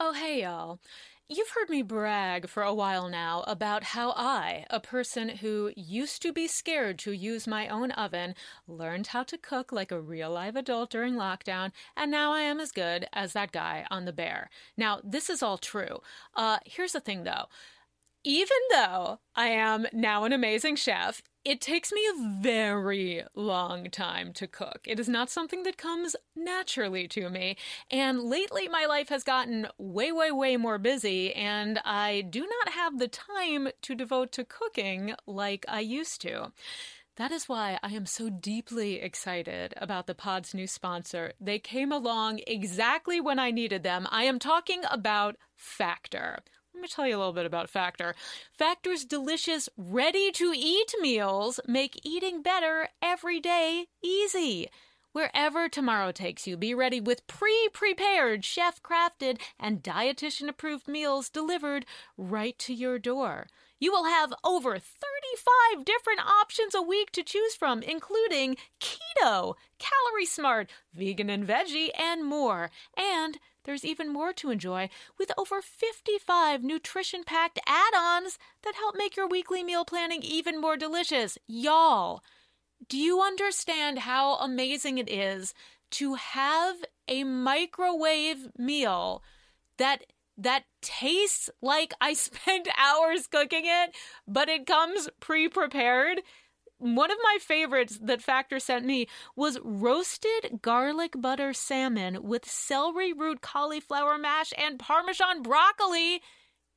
Oh, hey, y'all. You've heard me brag for a while now about how I, a person who used to be scared to use my own oven, learned how to cook like a real live adult during lockdown, and now I am as good as that guy on the bear. Now, this is all true. Uh, here's the thing though. Even though I am now an amazing chef, it takes me a very long time to cook. It is not something that comes naturally to me. And lately, my life has gotten way, way, way more busy, and I do not have the time to devote to cooking like I used to. That is why I am so deeply excited about the pod's new sponsor. They came along exactly when I needed them. I am talking about Factor. Let me tell you a little bit about Factor. Factor's delicious, ready to eat meals make eating better every day easy. Wherever tomorrow takes you, be ready with pre prepared, chef crafted, and dietitian approved meals delivered right to your door. You will have over 35 different options a week to choose from, including keto, calorie smart, vegan and veggie, and more. And there's even more to enjoy with over 55 nutrition packed add ons that help make your weekly meal planning even more delicious. Y'all, do you understand how amazing it is to have a microwave meal that that tastes like I spent hours cooking it, but it comes pre-prepared? One of my favorites that Factor sent me was roasted garlic butter salmon with celery root cauliflower mash and parmesan broccoli.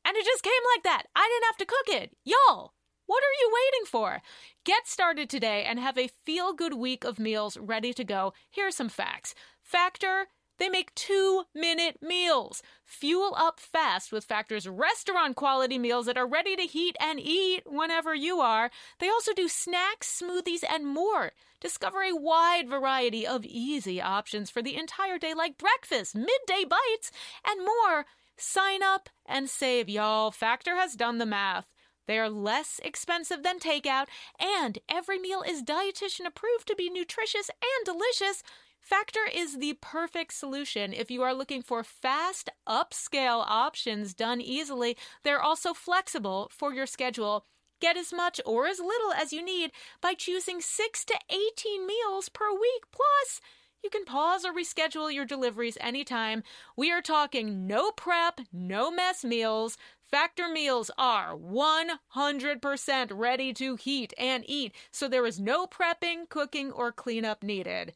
And it just came like that. I didn't have to cook it. Y'all, what are you waiting for? Get started today and have a feel good week of meals ready to go. Here are some facts. Factor they make two minute meals. Fuel up fast with Factor's restaurant quality meals that are ready to heat and eat whenever you are. They also do snacks, smoothies, and more. Discover a wide variety of easy options for the entire day, like breakfast, midday bites, and more. Sign up and save, y'all. Factor has done the math. They are less expensive than takeout, and every meal is dietitian approved to be nutritious and delicious. Factor is the perfect solution if you are looking for fast, upscale options done easily. They're also flexible for your schedule. Get as much or as little as you need by choosing 6 to 18 meals per week. Plus, you can pause or reschedule your deliveries anytime. We are talking no prep, no mess meals. Factor meals are 100% ready to heat and eat, so there is no prepping, cooking, or cleanup needed.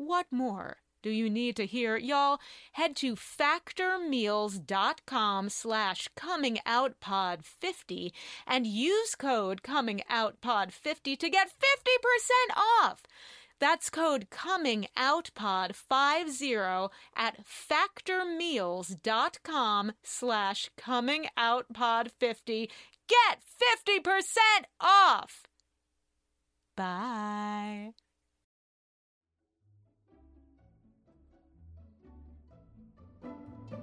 What more do you need to hear? Y'all, head to factormeals.com slash comingoutpod50 and use code comingoutpod50 to get 50% off. That's code comingoutpod50 at factormeals.com slash comingoutpod50. Get 50% off! Bye.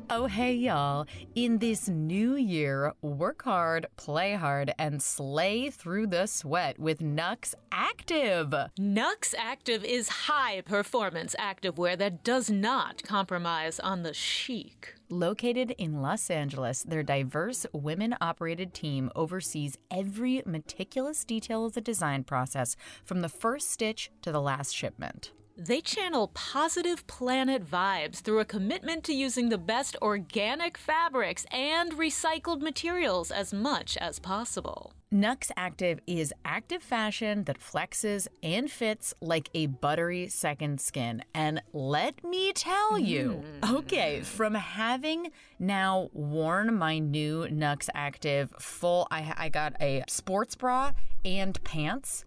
Oh, hey, y'all. In this new year, work hard, play hard, and slay through the sweat with Nux Active. Nux Active is high performance activewear that does not compromise on the chic. Located in Los Angeles, their diverse women operated team oversees every meticulous detail of the design process from the first stitch to the last shipment. They channel positive planet vibes through a commitment to using the best organic fabrics and recycled materials as much as possible. Nux Active is active fashion that flexes and fits like a buttery second skin. And let me tell you, mm. okay, from having now worn my new Nux Active full, I, I got a sports bra and pants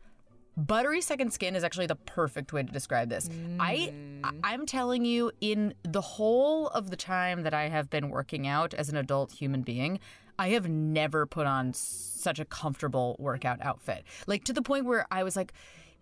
Buttery second skin is actually the perfect way to describe this. Mm. I I'm telling you in the whole of the time that I have been working out as an adult human being, I have never put on such a comfortable workout outfit. Like to the point where I was like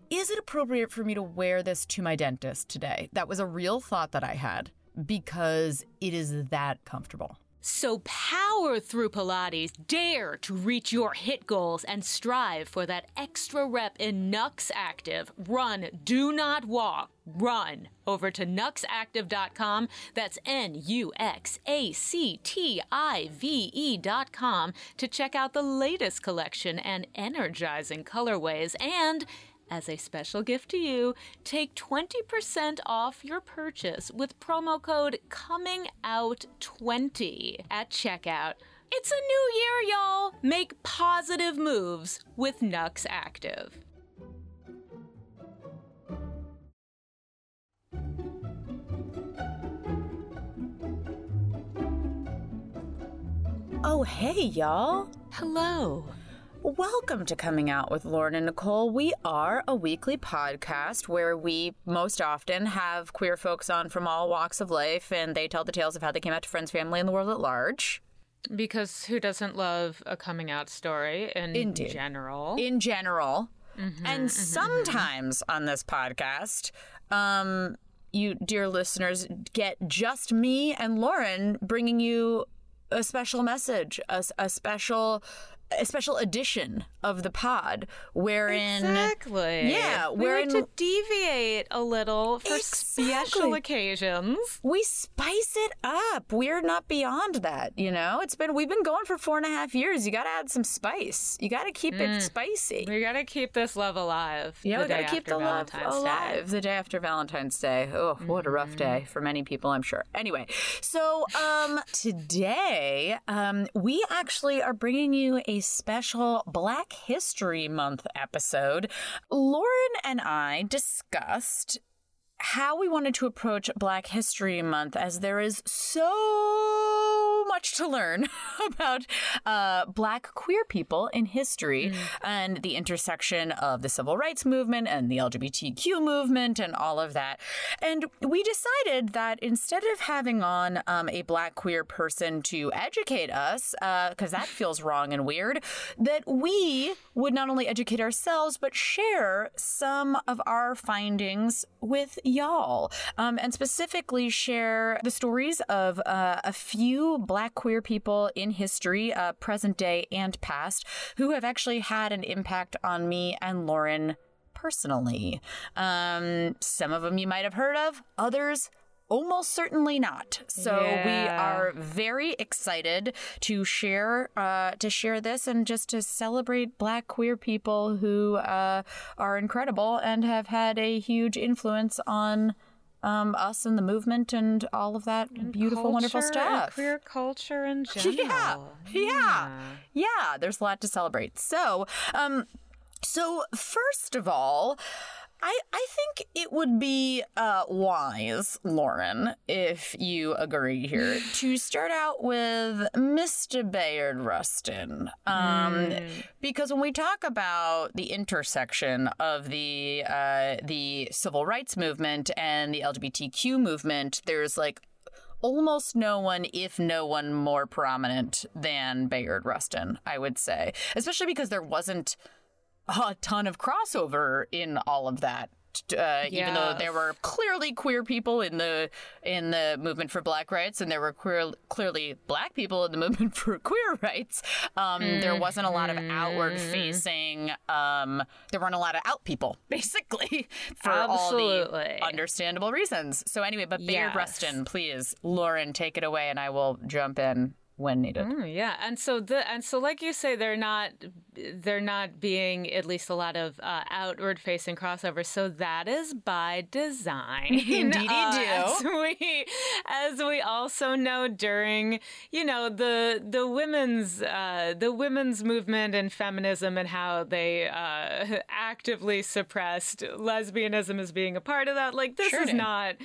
is it appropriate for me to wear this to my dentist today? That was a real thought that I had because it is that comfortable. So power through Pilates, dare to reach your HIIT goals and strive for that extra rep in Nux Active. Run, do not walk. Run over to nuxactive.com. That's N U X A C T I V E.com to check out the latest collection and energizing colorways and as a special gift to you, take 20% off your purchase with promo code COMINGOUT20 at checkout. It's a new year, y'all! Make positive moves with Nux Active. Oh, hey, y'all. Hello. Welcome to Coming Out with Lauren and Nicole. We are a weekly podcast where we most often have queer folks on from all walks of life and they tell the tales of how they came out to friends, family, and the world at large. Because who doesn't love a coming out story in Indeed. general? In general. Mm-hmm, and mm-hmm, mm-hmm. sometimes on this podcast, um, you, dear listeners, get just me and Lauren bringing you a special message, a, a special. A special edition of the pod, wherein Exactly. Yeah, we we're like to deviate a little for Exactly. special occasions. we spice it up. We're not beyond that, you know. It's been we've been going for four and a half years. You got to add some spice. You got to keep it spicy. We gotta keep this love alive. Yeah, we gotta keep the love Valentine's alive Day. the day after Valentine's Day. Oh, what a rough day for many people, I'm sure. Anyway, so um, today um, we actually are bringing you a special Black History Month episode. Lauren and I discussed how we wanted to approach Black History Month as there is so much to learn about uh, Black queer people in history and the intersection of the civil rights movement and the LGBTQ movement and all of that. And we decided that instead of having on um, a Black queer person to educate us, because that feels wrong and weird, that we would not only educate ourselves, but share some of our findings with y'all. Um, and specifically share the stories of uh, a few Black queer people in history, uh, present day and past, who have actually had an impact on me and Lauren personally. Um, some of them you might have heard of, others almost certainly not. So we are very excited to share uh, to share this and just to celebrate Black queer people who uh, are incredible and have had a huge influence on. Um, us and the movement and all of that beautiful, wonderful Culture and stuff. queer culture in general. Yeah, yeah, yeah. There's a lot to celebrate. So, um, so first of all, I I think it would be uh, wise, Lauren, if you agree here, to start out with Mr. Bayard Rustin, um, because when we talk about the intersection of the uh, the civil rights movement and the LGBTQ movement, there's like almost no one, if no one, more prominent than Bayard Rustin, I would say. Especially because there wasn't a ton of crossover in all of that. Uh, Even though there were clearly queer people in the in the movement for Black rights, and there were queer, clearly Black people in the movement for queer rights, um, there wasn't a lot of outward facing. Um, there weren't a lot of out people, basically, for all the understandable reasons. So anyway, but Bayard Yes. Rustin, please, Lauren, take it away, and I will jump in when needed. Mm, yeah, and so the and so like you say, they're not they're not being at least a lot of uh, outward facing crossovers. So that is by design. Indeedy Uh, do. As we as we also know during you know the the women's uh, the women's movement and feminism and how they uh, actively suppressed lesbianism as being a part of that. Like this Sure is did. not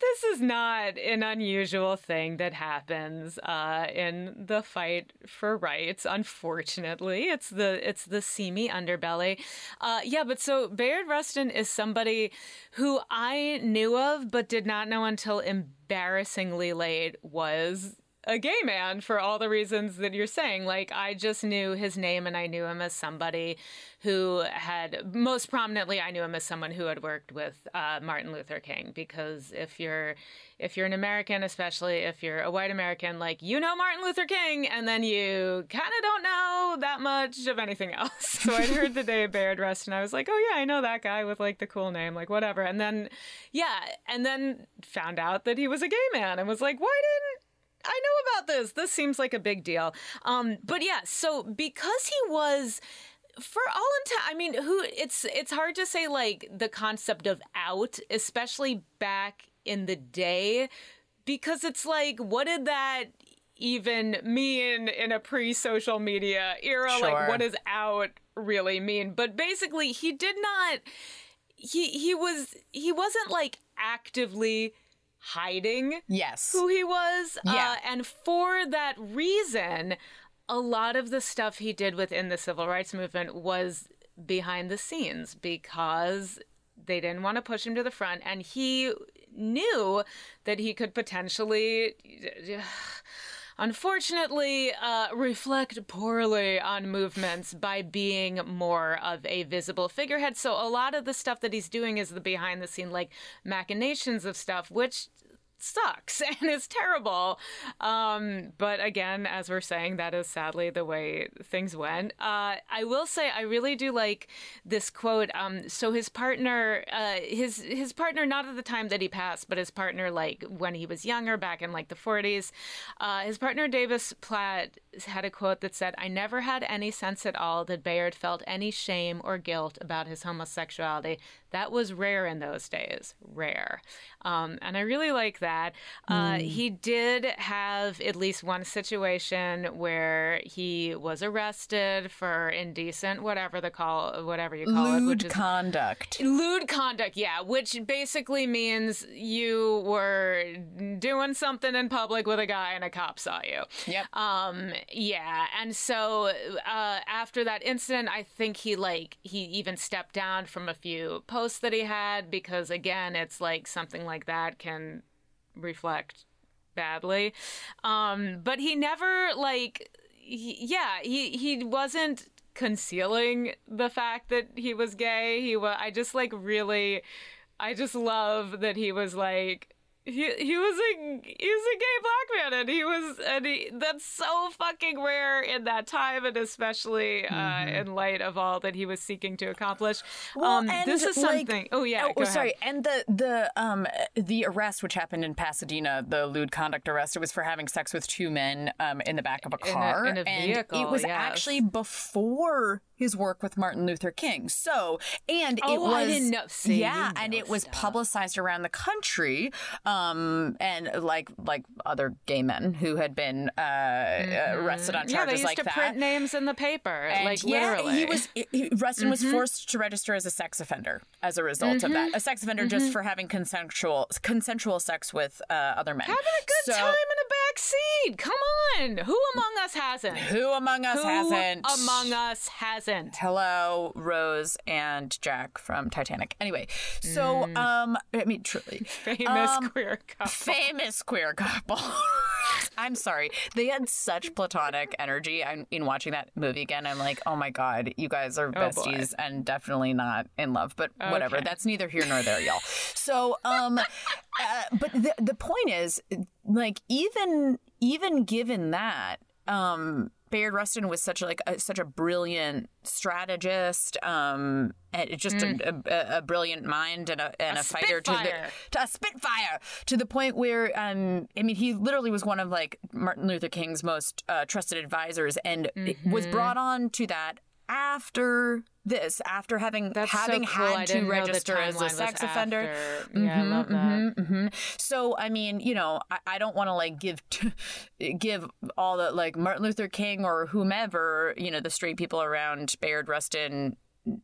this is not an unusual thing that happens uh, in the fight for rights. Unfortunately, it's the it's the seamy underbelly. Uh, yeah, but so Bayard Rustin is somebody who I knew of, but did not know until embarrassingly late was a gay man for all the reasons that you're saying. Like, I just knew his name and I knew him as somebody who had, most prominently, I knew him as someone who had worked with uh, Martin Luther King. Because if you're, if you're an American, especially if you're a white American, like, you know Martin Luther King, and then you kind of don't know that much of anything else. So I'd heard the day of Bayard Rustin, and I was like, oh yeah, I know that guy with like the cool name, like whatever. And then, yeah, and then found out that he was a gay man and was like, why didn't I know about this. This seems like a big deal. Um, but yeah, so because he was for all intent i mean who it's it's hard to say like the concept of out especially back in the day because it's like what did that even mean in a pre-social media era Sure. like what does out really mean but basically he did not he he was he wasn't like actively hiding Yes. who he was. Yeah. Uh, and for that reason, a lot of the stuff he did within the civil rights movement was behind the scenes because they didn't want to push him to the front. And he knew that he could potentially. Unfortunately, uh, reflect poorly on movements by being more of a visible figurehead. So, a lot of the stuff that he's doing is the behind the scene, like machinations of stuff, which sucks and is terrible. Um, but again, as we're saying, that is sadly the way things went. Uh, I will say I really do like this quote. Um, so his partner, uh, his his partner, not at the time that he passed, but his partner, like when he was younger, back in like the 40s, uh, his partner Davis Platt had a quote that said, "I never had any sense at all that Bayard felt any shame or guilt about his homosexuality. That was rare in those days, rare." Um, and I really like that. Uh, he did have at least one situation where he was arrested for indecent, whatever the call, whatever you call it, Lewd which is conduct. lewd conduct. Yeah, which basically means you were doing something in public with a guy and a cop saw you. Yep. Um, yeah, and so uh, after that incident, I think he like he even stepped down from a few posts that he had because again, it's like something like that can reflect badly. Um, but he never like he, yeah, he he wasn't concealing the fact that he was gay. He was I just like really I just love that he was like he he was a he was a gay black man and he was and he, that's so fucking rare in that time and especially uh, in light of all that he was seeking to accomplish. um, this is like- something. oh yeah, Oh, sorry. And the the um the arrest which happened in Pasadena, the lewd conduct arrest, it was for having sex with two men um in the back of a a- car. in a and vehicle, it was yes. actually before his work with Martin Luther King. So and it Oh, was I didn't know- see, yeah, and know it was stuff. publicized around the country. Um and like like other gay men who had been uh, arrested on Mm-hmm. Yeah, they used like to that. print names in the paper, And like yeah, literally. Mm-hmm. he was. He, Rustin was forced to register as a sex offender as a result of that. A sex offender just for having consensual consensual sex with uh, other men. having a good So, time in seat. Come on, who among us hasn't? Who among us Who hasn't? among us hasn't? Hello, Rose and Jack from Titanic. Anyway, so Mm. um, I mean, truly Famous Um, queer couple. famous queer couple. I'm sorry. They had such platonic energy. I'm in watching that movie again. I'm like, oh my god, you guys are Oh, besties and definitely not in love. But whatever. That's neither here nor there, y'all. So, um, uh, but the the point is, like, even even given that, um. Bayard Rustin was such like a, such a brilliant strategist, um, and just a, a, a brilliant mind and a, and Mm. A a, fighter to the to a spitfire to the point where um I mean he literally was one of like Martin Luther King's most uh, trusted advisors and Mm-hmm. was brought on to that after this after having That's so having cool. Had to didn't know the register as a sex offender after. Yeah, I love that. hmm so I mean, you know, I, I don't want to like give give all the like Martin Luther King or whomever, you know, the straight people around Bayard Rustin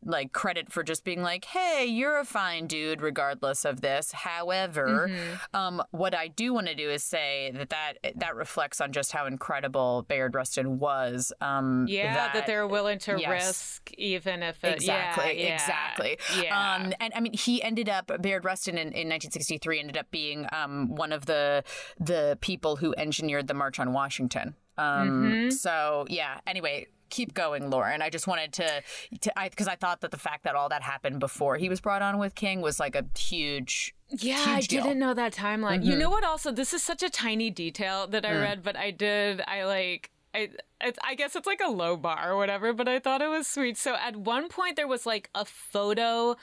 like credit for just being like, "Hey, you're a fine dude, regardless of this." However, Mm-hmm. um, what I do want to do is say that that that reflects on just how incredible Bayard Rustin was. Um, Yeah, that, they're willing to yes. risk even if it, Exactly, yeah, yeah, exactly. Yeah. Um, and I mean, he ended up Bayard Rustin in, in 1963 ended up being um, one of the the people who engineered the March on Washington. Um, Mm-hmm. So yeah. Anyway. Keep going, Lauren. I just wanted to, to I because I thought that the fact that all that happened before he was brought on with King was like a huge, Yeah, I deal. Mm-hmm. didn't know that timeline. You know what? Also, this is such a tiny detail that Mm. I read, but I did. I like. I. It's, I guess it's like a low bar or whatever, but I thought it was sweet. So at one point there was like a photo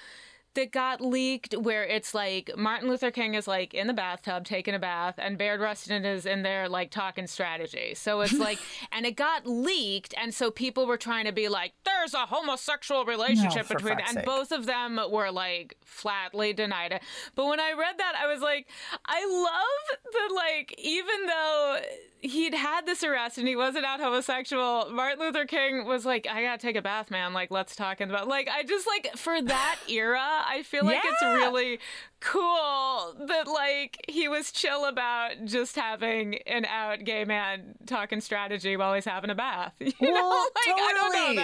that got leaked where it's like Martin Luther King is like in the bathtub taking a bath and Bayard Rustin is in there like talking strategy. So it's like and it got leaked and so people were trying to be like there's a homosexual relationship for between and sake. both of them were like flatly denied it. But when I read that I was like I love that like even though he'd had this arrest and he wasn't out homosexual, Martin Luther King was like I got to take a bath man like let's talk about like I just like for that era I feel like it's really cool that like he was chill about just having an out gay man talking strategy while he's having a bath. You know, Well, like I don't totally. know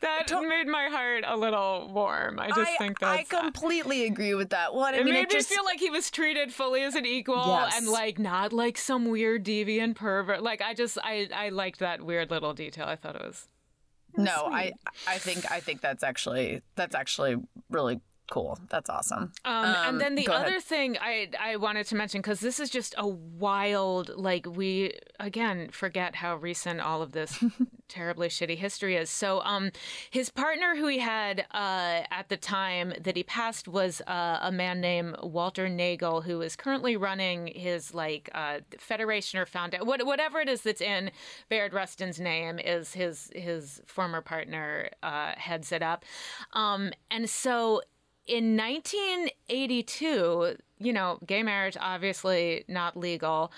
that that made my heart a little warm. I just I, think that I that's uh, completely agree with that one. I it mean, made it just me feel like he was treated fully as an equal Yes. and like not like some weird deviant pervert. Like I just I I liked that weird little detail. I thought it was no, I I think I think that's actually that's actually really cool. That's awesome. Um, Um, and then the go ahead. other thing I I wanted to mention because this is just a wild like we again forget how recent all of this terribly shitty history is. So um his partner who he had uh, at the time that he passed was uh, a man named Walter Naegle who is currently running his like uh, federation or foundation what, whatever it is that's in Bayard Rustin's name is his his former partner uh, heads it up. Um, and so in 1982, you know, gay marriage obviously not legal.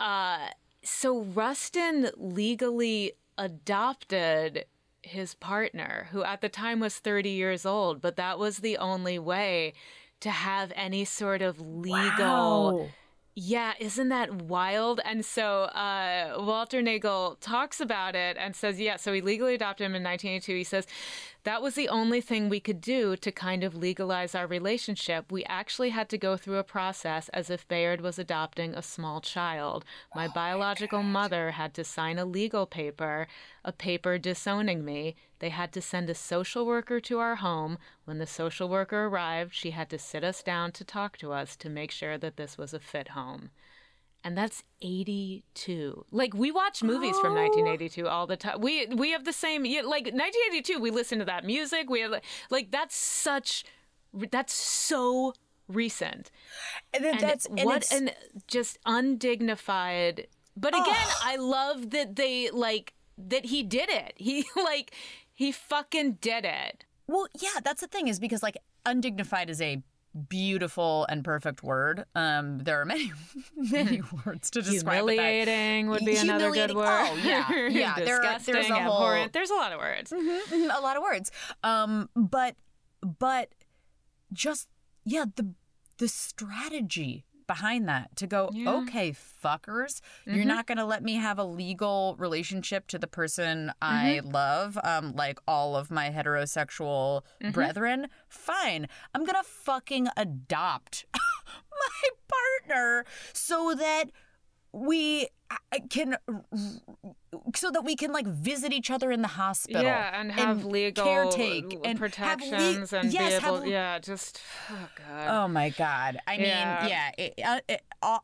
Uh, so Rustin legally adopted his partner, who at the time was 30 years old, but that was the only way to have any sort of legal. Wow. Yeah, isn't that wild? And so uh, Walter Naegle talks about it and says, yeah, so he legally adopted him in 1982. He says, that was the only thing we could do to kind of legalize our relationship. We actually had to go through a process as if Bayard was adopting a small child. My oh biological mother had to sign a legal paper, a paper disowning me. They had to send a social worker to our home. When the social worker arrived, she had to sit us down to talk to us to make sure that this was a fit home. And that's 82. Like we watch movies from 1982 all the time. We we have the same yeah, like 1982 we listen to that music. We have like that's such that's so recent. And And that's and what an just undignified. But again, I love that they like that he did it. He like he fucking did it. Well, yeah, that's the thing is because like undignified is a beautiful and perfect word. Um, there are many, many words to describe it. Humiliating would be another good word. oh, yeah, yeah, there are- Disgusting, there's a whole- abhorrent. There's a lot of words. Mhm, a lot of words. Um, but but just yeah, the the strategy behind that to go, Yeah. Mm-hmm. okay, fuckers, you're not gonna let me have a legal relationship to the person I Mm-hmm. love, um, like all of my heterosexual Mm-hmm. brethren. Fine, I'm gonna fucking adopt my partner so that we can so that we can like visit each other in the hospital Yeah, and have legal caretake and have le- protections and yes, be able. have- yeah, just oh god. Oh my god! I mean, Yeah. yeah, it, uh, it,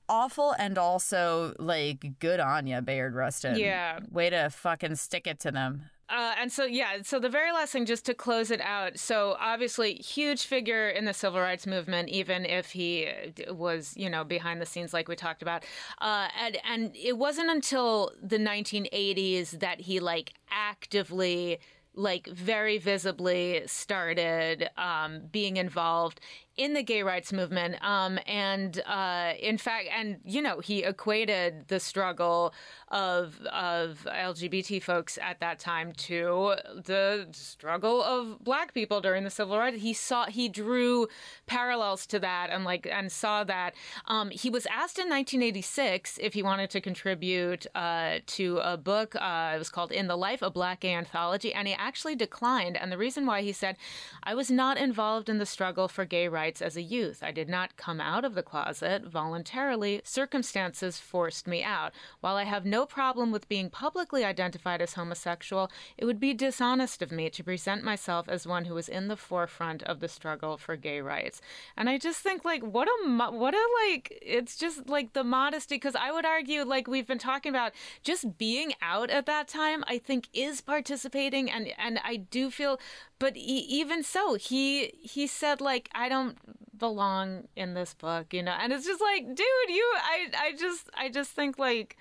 awful and also like good on you, Bayard Rustin. Yeah. way to fucking stick it to them. Uh, and so, yeah, so the very last thing, just to close it out. So, obviously, huge figure in the civil rights movement, even if he uh, was, you know, behind the scenes, like we talked about. Uh, and, and it wasn't until the 1980s that he, like, actively, like, very visibly started um, being involved in the gay rights movement. Um, and uh, in fact, and you know, he equated the struggle of of LGBT folks at that time to the struggle of black people during the civil rights. He saw he drew parallels to that and like and saw that. Um, he was asked in 1986 if he wanted to contribute uh, to a book. Uh, it was called In the Life, a Black Gay Anthology, and he actually declined. And the reason why he said, "I was not involved in the struggle for gay rights." Rights as a youth. I did not come out of the closet voluntarily. Circumstances forced me out. While I have no problem with being publicly identified as homosexual, it would be dishonest of me to present myself as one who was in the forefront of the struggle for gay rights. And I just think, like, what a, what a, like, it's just like the modesty, because I would argue, like, we've been talking about just being out at that time, I think is participating. And, and I do feel but even so he he said like i don't belong in this book you know and it's just like dude you i i just i just think like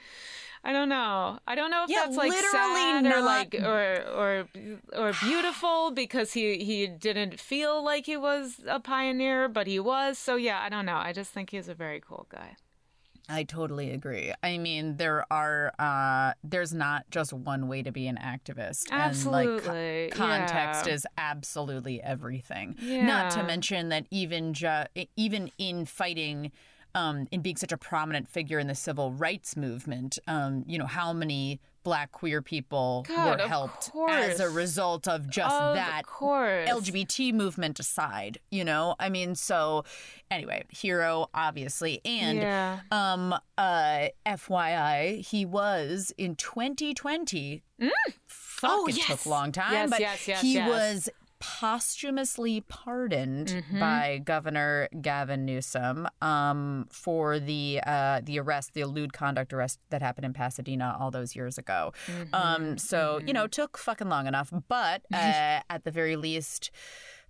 I don't know. I don't know if yeah, that's like sad not... or like or or or beautiful because he he didn't feel like he was a pioneer, but he was. So yeah, I don't know. I just think he's a very cool guy. I totally agree. I mean, there are uh there's not just one way to be an activist. Absolutely. And like context yeah. is absolutely everything. Yeah. Not to mention that even ju- even in fighting um, in being such a prominent figure in the civil rights movement, um, you know, how many black queer people God, were helped as a result of just of that course. LGBT movement aside, you know? I mean, so anyway, hero obviously and yeah. um uh FYI, he was in 2020 mm. Fuck, oh, it yes. took a long time, yes, but yes, yes, he was posthumously pardoned Mhm. by Governor Gavin Newsom um, for the uh, the arrest, the lewd conduct arrest that happened in Pasadena all those years ago. Mm-hmm. Um, so you know, took fucking long enough, but uh, at the very least.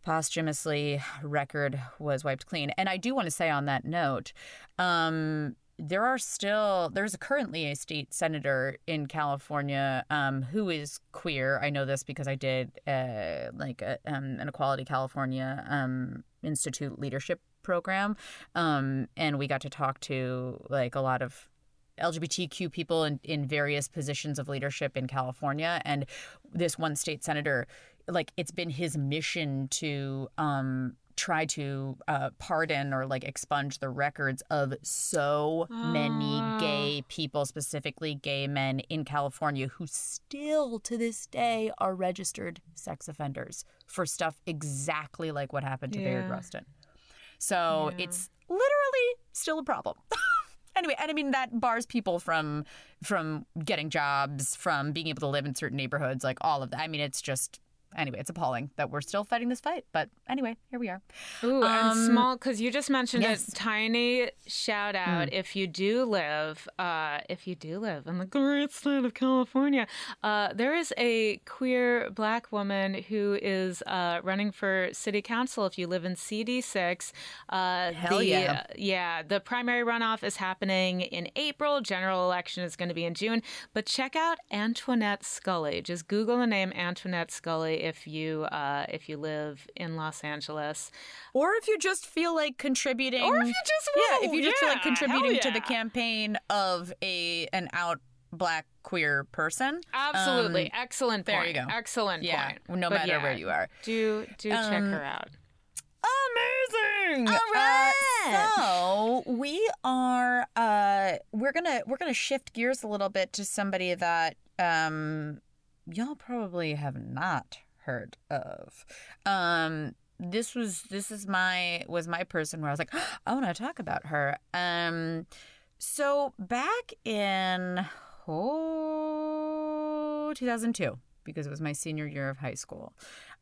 Posthumously, record was wiped clean, and I do want to say on that note, um, there are still there's currently a state senator in California um, who is queer. I know this because I did uh, like a, um, an Equality California um, Institute leadership program, um, and we got to talk to like a lot of LGBTQ people in, in various positions of leadership in California, and this one state senator, like it's been his mission to um, try to uh, pardon or like expunge the records of so many Oh. gay people, specifically gay men in California, who still to this day are registered sex offenders for stuff exactly like what happened to Bayard Rustin. So Yeah. it's literally still a problem. anyway, and I mean that bars people from from getting jobs, from being able to live in certain neighborhoods, like all of that. I mean, it's just anyway, it's appalling that we're still fighting this fight. But anyway, here we are. Ooh, and Um, small because you just mentioned yes. it. Tiny shout out if you do live, uh, if you do live in the great state of California, uh, there is a queer black woman who is uh, running for city council. If you live in CD6, uh, Hell the, yeah. yeah, the primary runoff is happening in April. General election is going to be in June. But check out Antoinette Scully. Just Google the name Antoinette Scully if you uh, if you live in Los Angeles. Or if you just feel like contributing, Or if you just yeah, if you just feel like contributing hell to the campaign of a an out black queer person. Absolutely, Um, excellent there point. you go. Excellent yeah, point. no But matter yeah, where you are. do do check Um, her out. Amazing. All right. Uh, so we are uh we're gonna we're gonna shift gears a little bit to somebody that um y'all probably have not heard of. Um this was this is my was my person where I was like, I want to talk about her. Um so back in oh 2002 because it was my senior year of high school.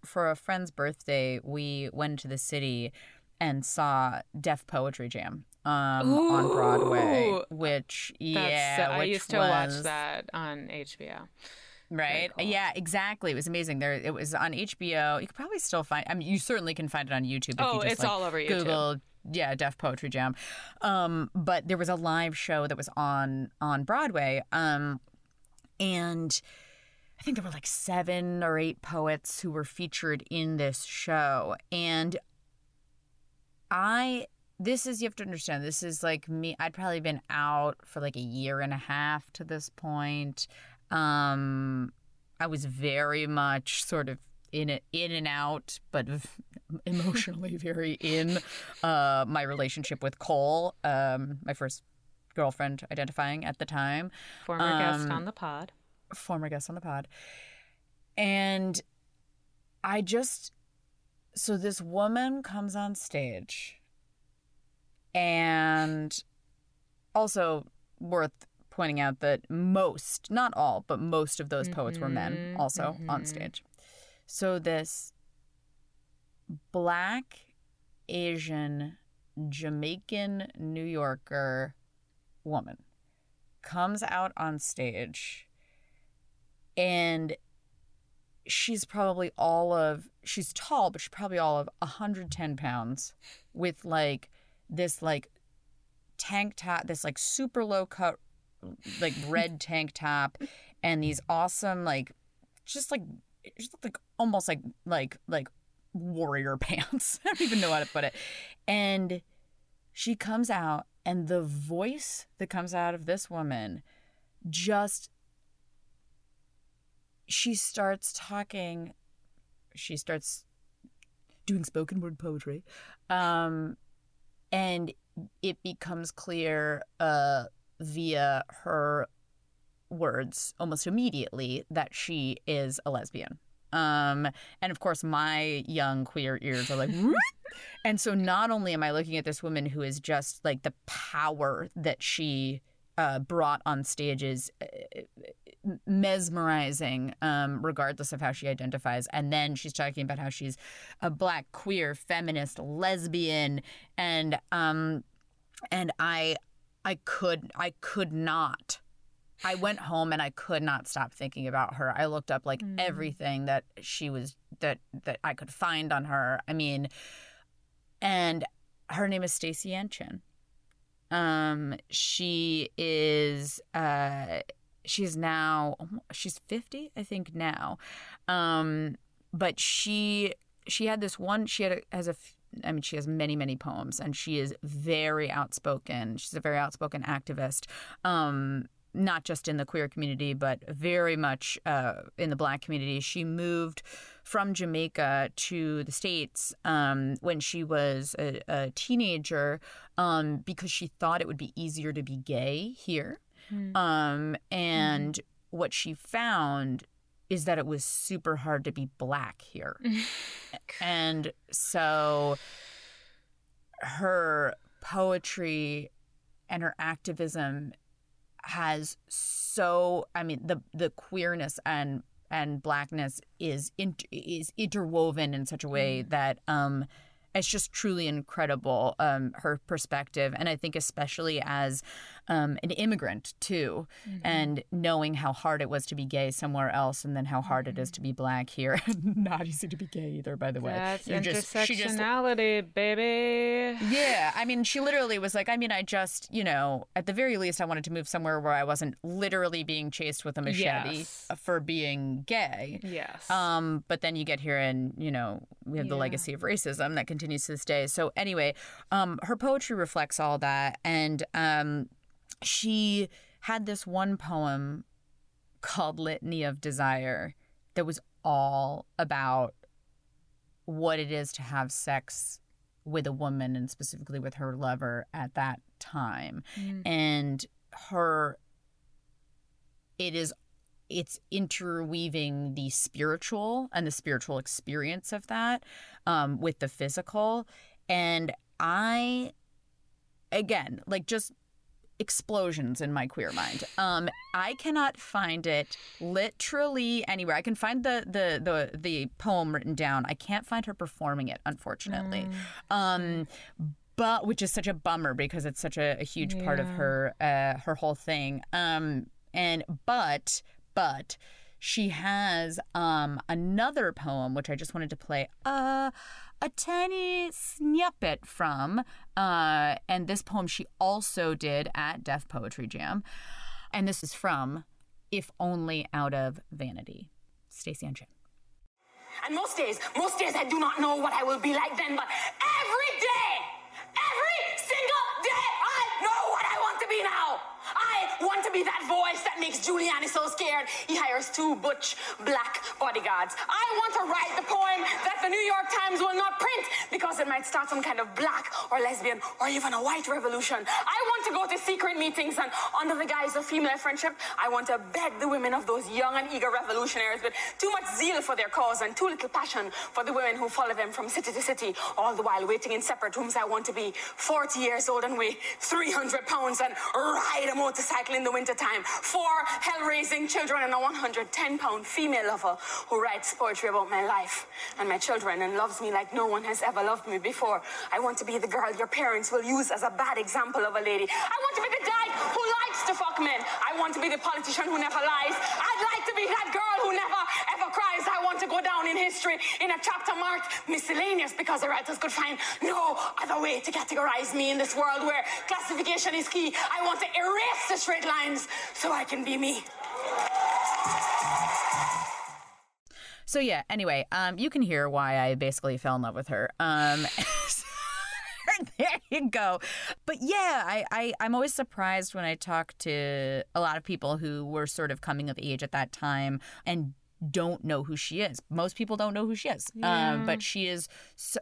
For a friend's birthday, we went to the city and saw Def Poetry Jam um, on Broadway, which yeah, uh, I which used to was, watch that on HBO. Right? cool. Yeah, exactly. It was amazing. There, it was on HBO. You could probably still find. I mean, you certainly can find it on YouTube. If Oh, you just, it's like, all over YouTube. Google. Yeah, Def Poetry Jam. Um, but there was a live show that was on on Broadway. Um, and I think there were like seven or eight poets who were featured in this show. And I this is you have to understand this is like me I'd probably been out for like a year and a half to this point. Um I was very much sort of in it in and out but emotionally very in uh my relationship with Cole, um my first girlfriend identifying at the time. Former um, guest on the pod. Former guest on the pod. And I just so this woman comes on stage and also worth pointing out that most, not all, but most of those poets mm-hmm, were men mm-hmm, also mm-hmm. on stage. So this black Asian Jamaican New Yorker woman comes out on stage and she's probably all of she's tall but she's probably all of 110 pounds with like this like tank top this like super low cut like red tank top and these awesome like just like just like almost like like like warrior pants. I don't even know how to put it. And she comes out and the voice that comes out of this woman just she starts talking she starts doing spoken word poetry um, and it becomes clear uh, via her words almost immediately that she is a lesbian. Um, and of course my young queer ears are like and so not only am i looking at this woman who is just like the power that she uh, brought on stages uh, mesmerizing, um, regardless of how she identifies. And then she's talking about how she's a black, queer, feminist, lesbian, and um, and I, I could, I could not. I went home and I could not stop thinking about her. I looked up like mm. everything that she was that that I could find on her. I mean, and her name is Staceyann Chin. Um, she is uh she's now she's 50 i think now um but she she had this one she had a, has a I mean, she has many, many poems, and she is very outspoken. She's a very outspoken activist, um, not just in the queer community, but very much uh, in the Black community. She moved from Jamaica to the States um, when she was a, a teenager um, because she thought it would be easier to be gay here. Mm. Um, and mm. what she found is that it was super hard to be black here. and so her poetry and her activism has so I mean the the queerness and and blackness is in, is interwoven in such a way mm. that um it's just truly incredible um, her perspective and i think especially as um, an immigrant too mm-hmm. and knowing how hard it was to be gay somewhere else and then how hard it is mm-hmm. to be black here not easy to be gay either by the way that's You're intersectionality just, baby yeah i mean she literally was like i mean i just you know at the very least i wanted to move somewhere where i wasn't literally being chased with a machete yes. for being gay yes um but then you get here and you know we have yeah. the legacy of racism that continues to this day. So anyway, um, her poetry reflects all that, and um, she had this one poem called "Litany of Desire" that was all about what it is to have sex with a woman and specifically with her lover at that time mm. and her it is it's interweaving the spiritual and the spiritual experience of that um, with the physical. And I, again, like just explosions in my queer mind. Um, I cannot find it literally anywhere. I can find the the the the poem written down. I can't find her performing it, unfortunately. Mm. Um, but which is such a bummer because it's such a, a huge yeah. part of her uh, her whole thing. Um, and but but she has um, another poem which I just wanted to play uh, a tiny snippet from. Uh, and this poem she also did at Def Poetry Jam. And this is from If Only Out of Vanity, Staceyann Chin. And most days, most days I do not know what I will be like then, but every day, every single day, I know what I want to be now that voice that makes Giuliani so scared he hires two butch black bodyguards. I want to write the poem that the New York Times will not print because it might start some kind of black or lesbian or even a white revolution. I want to go to secret meetings and under the guise of female friendship, I want to beg the women of those young and eager revolutionaries with too much zeal for their cause and too little passion for the women who follow them from city to city, all the while waiting in separate rooms. I want to be 40 years old and weigh 300 pounds and ride a motorcycle in the wintertime. Four hell-raising children and a 110 pound female lover who writes poetry about my life and my children and loves me like no one has ever loved me before. I want to be the girl your parents will use as a bad example of a lady. I want to be the dyke who likes to fuck men. I want to be the politician who never lies. I'd like to be that girl who never ever cries. I want to go down in history in a chapter marked miscellaneous because the writers could find no other way to categorize me in this world where classification is key. I want to erase the straight lines so I can be me. So yeah, anyway, um, you can hear why I basically fell in love with her. Um, there you go. But yeah, I, I, I'm always surprised when I talk to a lot of people who were sort of coming of age at that time and don't know who she is. Most people don't know who she is. Yeah. Um, but she is,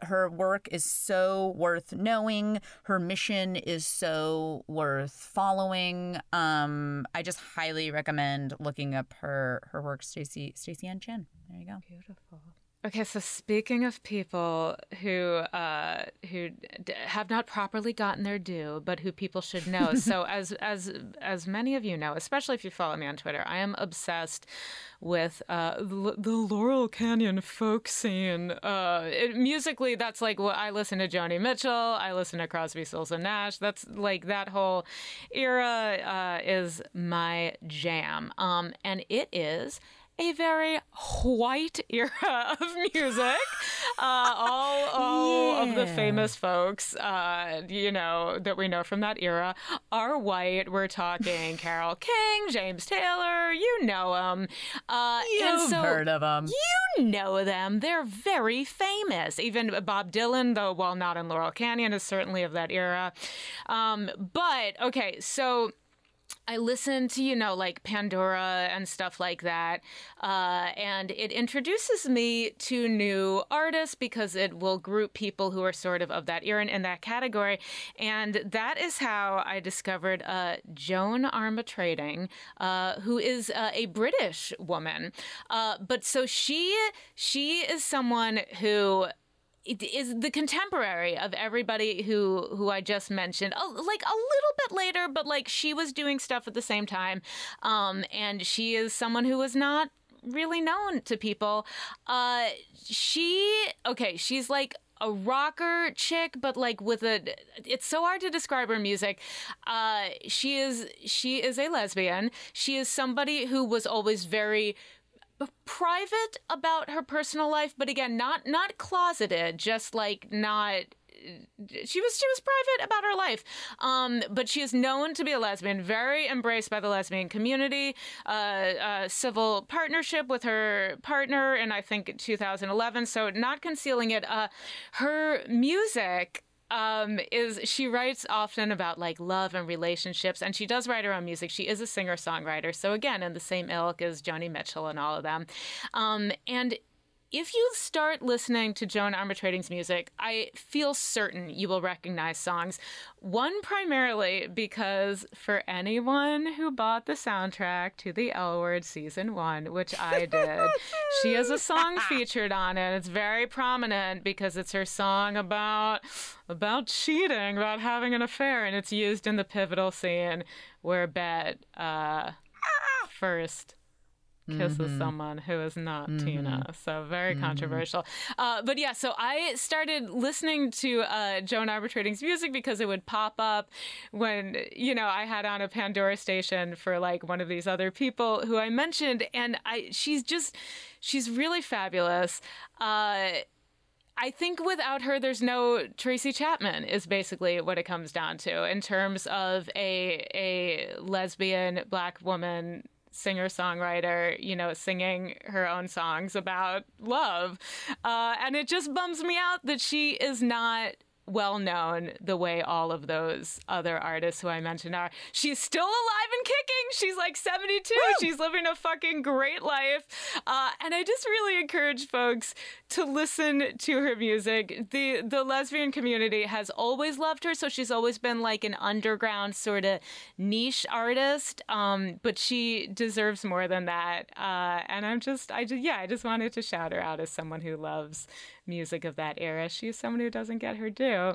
her work is so worth knowing. Her mission is so worth following. Um, I just highly recommend looking up her her work, Stacy Staceyann Chin. There you go. Beautiful. Okay, so speaking of people who uh, who d- have not properly gotten their due, but who people should know. so as as as many of you know, especially if you follow me on Twitter, I am obsessed with uh, the, the Laurel Canyon folk scene. Uh, it, musically, that's like what I listen to Joni Mitchell. I listen to Crosby, Stills and Nash. That's like that whole era uh, is my jam, um, and it is a very white era of music. Uh, all all yeah. of the famous folks, uh, you know, that we know from that era are white. We're talking Carole King, James Taylor, you know them. Uh, You've so heard of them. You know them. They're very famous. Even Bob Dylan, though, while not in Laurel Canyon, is certainly of that era. Um, but, okay, so I listen to, you know, like Pandora and stuff like that. Uh, and it introduces me to new artists because it will group people who are sort of of that era and in that category. And that is how I discovered uh, Joan Armatrading, uh, who is uh, a British woman. Uh, but so she she is someone who is the contemporary of everybody who who I just mentioned. like a little bit later, but like she was doing stuff at the same time, um, and she is someone who was not really known to people. Uh, she okay, she's like a rocker chick, but like with a. It's so hard to describe her music. Uh, she is she is a lesbian. She is somebody who was always very private about her personal life, but again, not not closeted, just like not she was she was private about her life, um, but she is known to be a lesbian, very embraced by the lesbian community. Uh, uh, civil partnership with her partner, in I think 2011. So not concealing it. Uh, her music um, is she writes often about like love and relationships, and she does write her own music. She is a singer songwriter, so again, in the same ilk as Joni Mitchell and all of them. Um, and if you start listening to Joan Armatrading's music, I feel certain you will recognize songs. One primarily because for anyone who bought the soundtrack to the L Word season one, which I did, she has a song featured on it. It's very prominent because it's her song about about cheating, about having an affair, and it's used in the pivotal scene where Bette uh, first kisses mm-hmm. someone who is not mm-hmm. Tina. So very mm-hmm. controversial. Uh, but yeah, so I started listening to uh, Joan Armatrading's music because it would pop up when, you know, I had on a Pandora station for like one of these other people who I mentioned. And I, she's just, she's really fabulous. Uh, I think without her, there's no Tracy Chapman. Is basically what it comes down to in terms of a a lesbian black woman singer songwriter, you know, singing her own songs about love. Uh, and it just bums me out that she is not well known the way all of those other artists who I mentioned are. She's still alive and kicking. She's like 72. Woo! She's living a fucking great life. Uh, and I just really encourage folks to listen to her music. The the lesbian community has always loved her, so she's always been like an underground sort of niche artist. Um, but she deserves more than that. Uh, and I'm just, I just, yeah, I just wanted to shout her out as someone who loves music of that era. She's someone who doesn't get her due.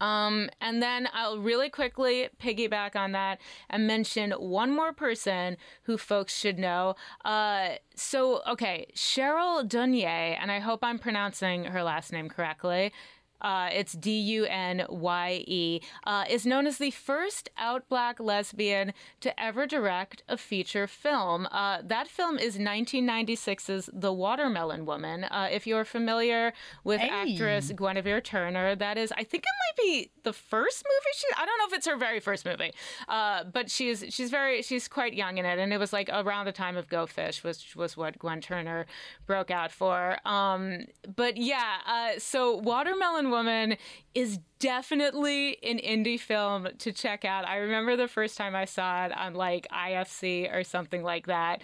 Um, and then I'll really quickly piggyback on that and mention one more person who folks should know. Uh, so, okay, Cheryl Dunye, and I hope I'm pronouncing her last name correctly uh, it's D U N Y E, uh, is known as the first out black lesbian to ever direct a feature film. Uh, that film is 1996's The Watermelon Woman. Uh, if you're familiar with hey. actress Guinevere Turner, that is, I think it might be the first movie she. I don't know if it's her very first movie, uh, but she's she's very she's quite young in it, and it was like around the time of Go Fish which was what Guin Turner broke out for. Um, but yeah, uh, so Watermelon Woman is definitely an indie film to check out. I remember the first time I saw it on like IFC or something like that.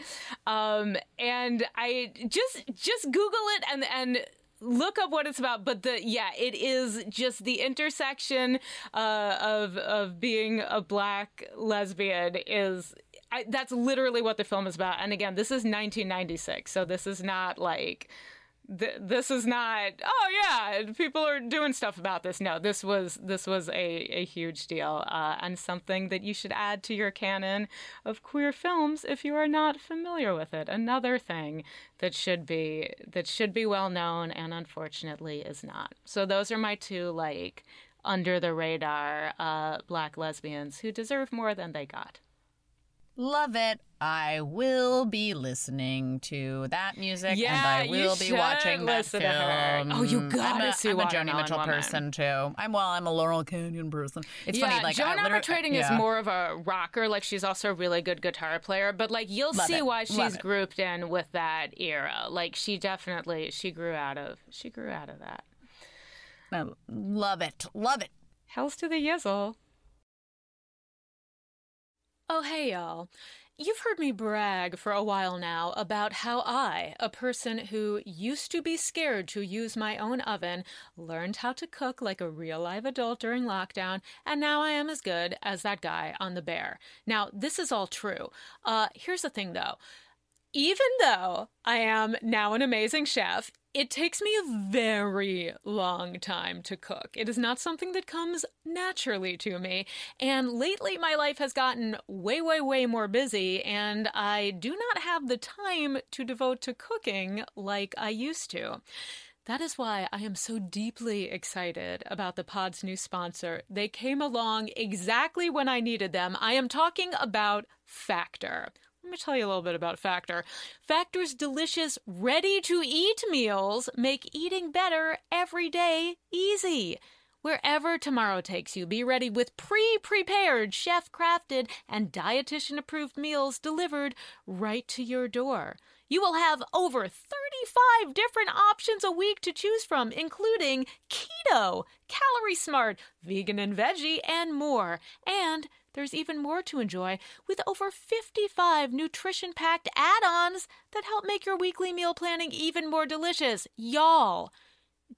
Um, and I just just Google it and and look up what it's about but the yeah it is just the intersection uh, of of being a black lesbian is I, that's literally what the film is about and again this is 1996 so this is not like th- this is not oh yeah people are doing stuff about this. No this was this was a, a huge deal uh, and something that you should add to your canon of queer films if you are not familiar with it. Another thing that should be that should be well known and unfortunately is not. So those are my two like under the radar uh, black lesbians who deserve more than they got Love it. I will be listening to that music yeah, and I will be watching that oh, film. Oh, you gotta I'm a, see I'm a Joni Mitchell woman. person too. I'm well, I'm a Laurel Canyon person. It's yeah, funny, like Joan Armatrading yeah. is more of a rocker. Like she's also a really good guitar player, but like you'll Love see it. why she's Love it. grouped in with that era. Like she definitely she grew out of she grew out of that. I love it. Love it. Hells to the yizzle. Oh hey y'all. You've heard me brag for a while now about how I, a person who used to be scared to use my own oven, learned how to cook like a real live adult during lockdown, and now I am as good as that guy on the bear. Now, this is all true. Uh, here's the thing though. Even though I am now an amazing chef, it takes me a very long time to cook. It is not something that comes naturally to me. And lately, my life has gotten way, way, way more busy, and I do not have the time to devote to cooking like I used to. That is why I am so deeply excited about the pod's new sponsor. They came along exactly when I needed them. I am talking about Factor. Let me tell you a little bit about Factor. Factor's delicious, ready to eat meals make eating better every day easy. Wherever tomorrow takes you, be ready with pre prepared, chef crafted, and dietitian approved meals delivered right to your door. You will have over 35 different options a week to choose from, including keto, calorie smart, vegan and veggie, and more. And there's even more to enjoy with over 55 nutrition packed add ons that help make your weekly meal planning even more delicious. Y'all,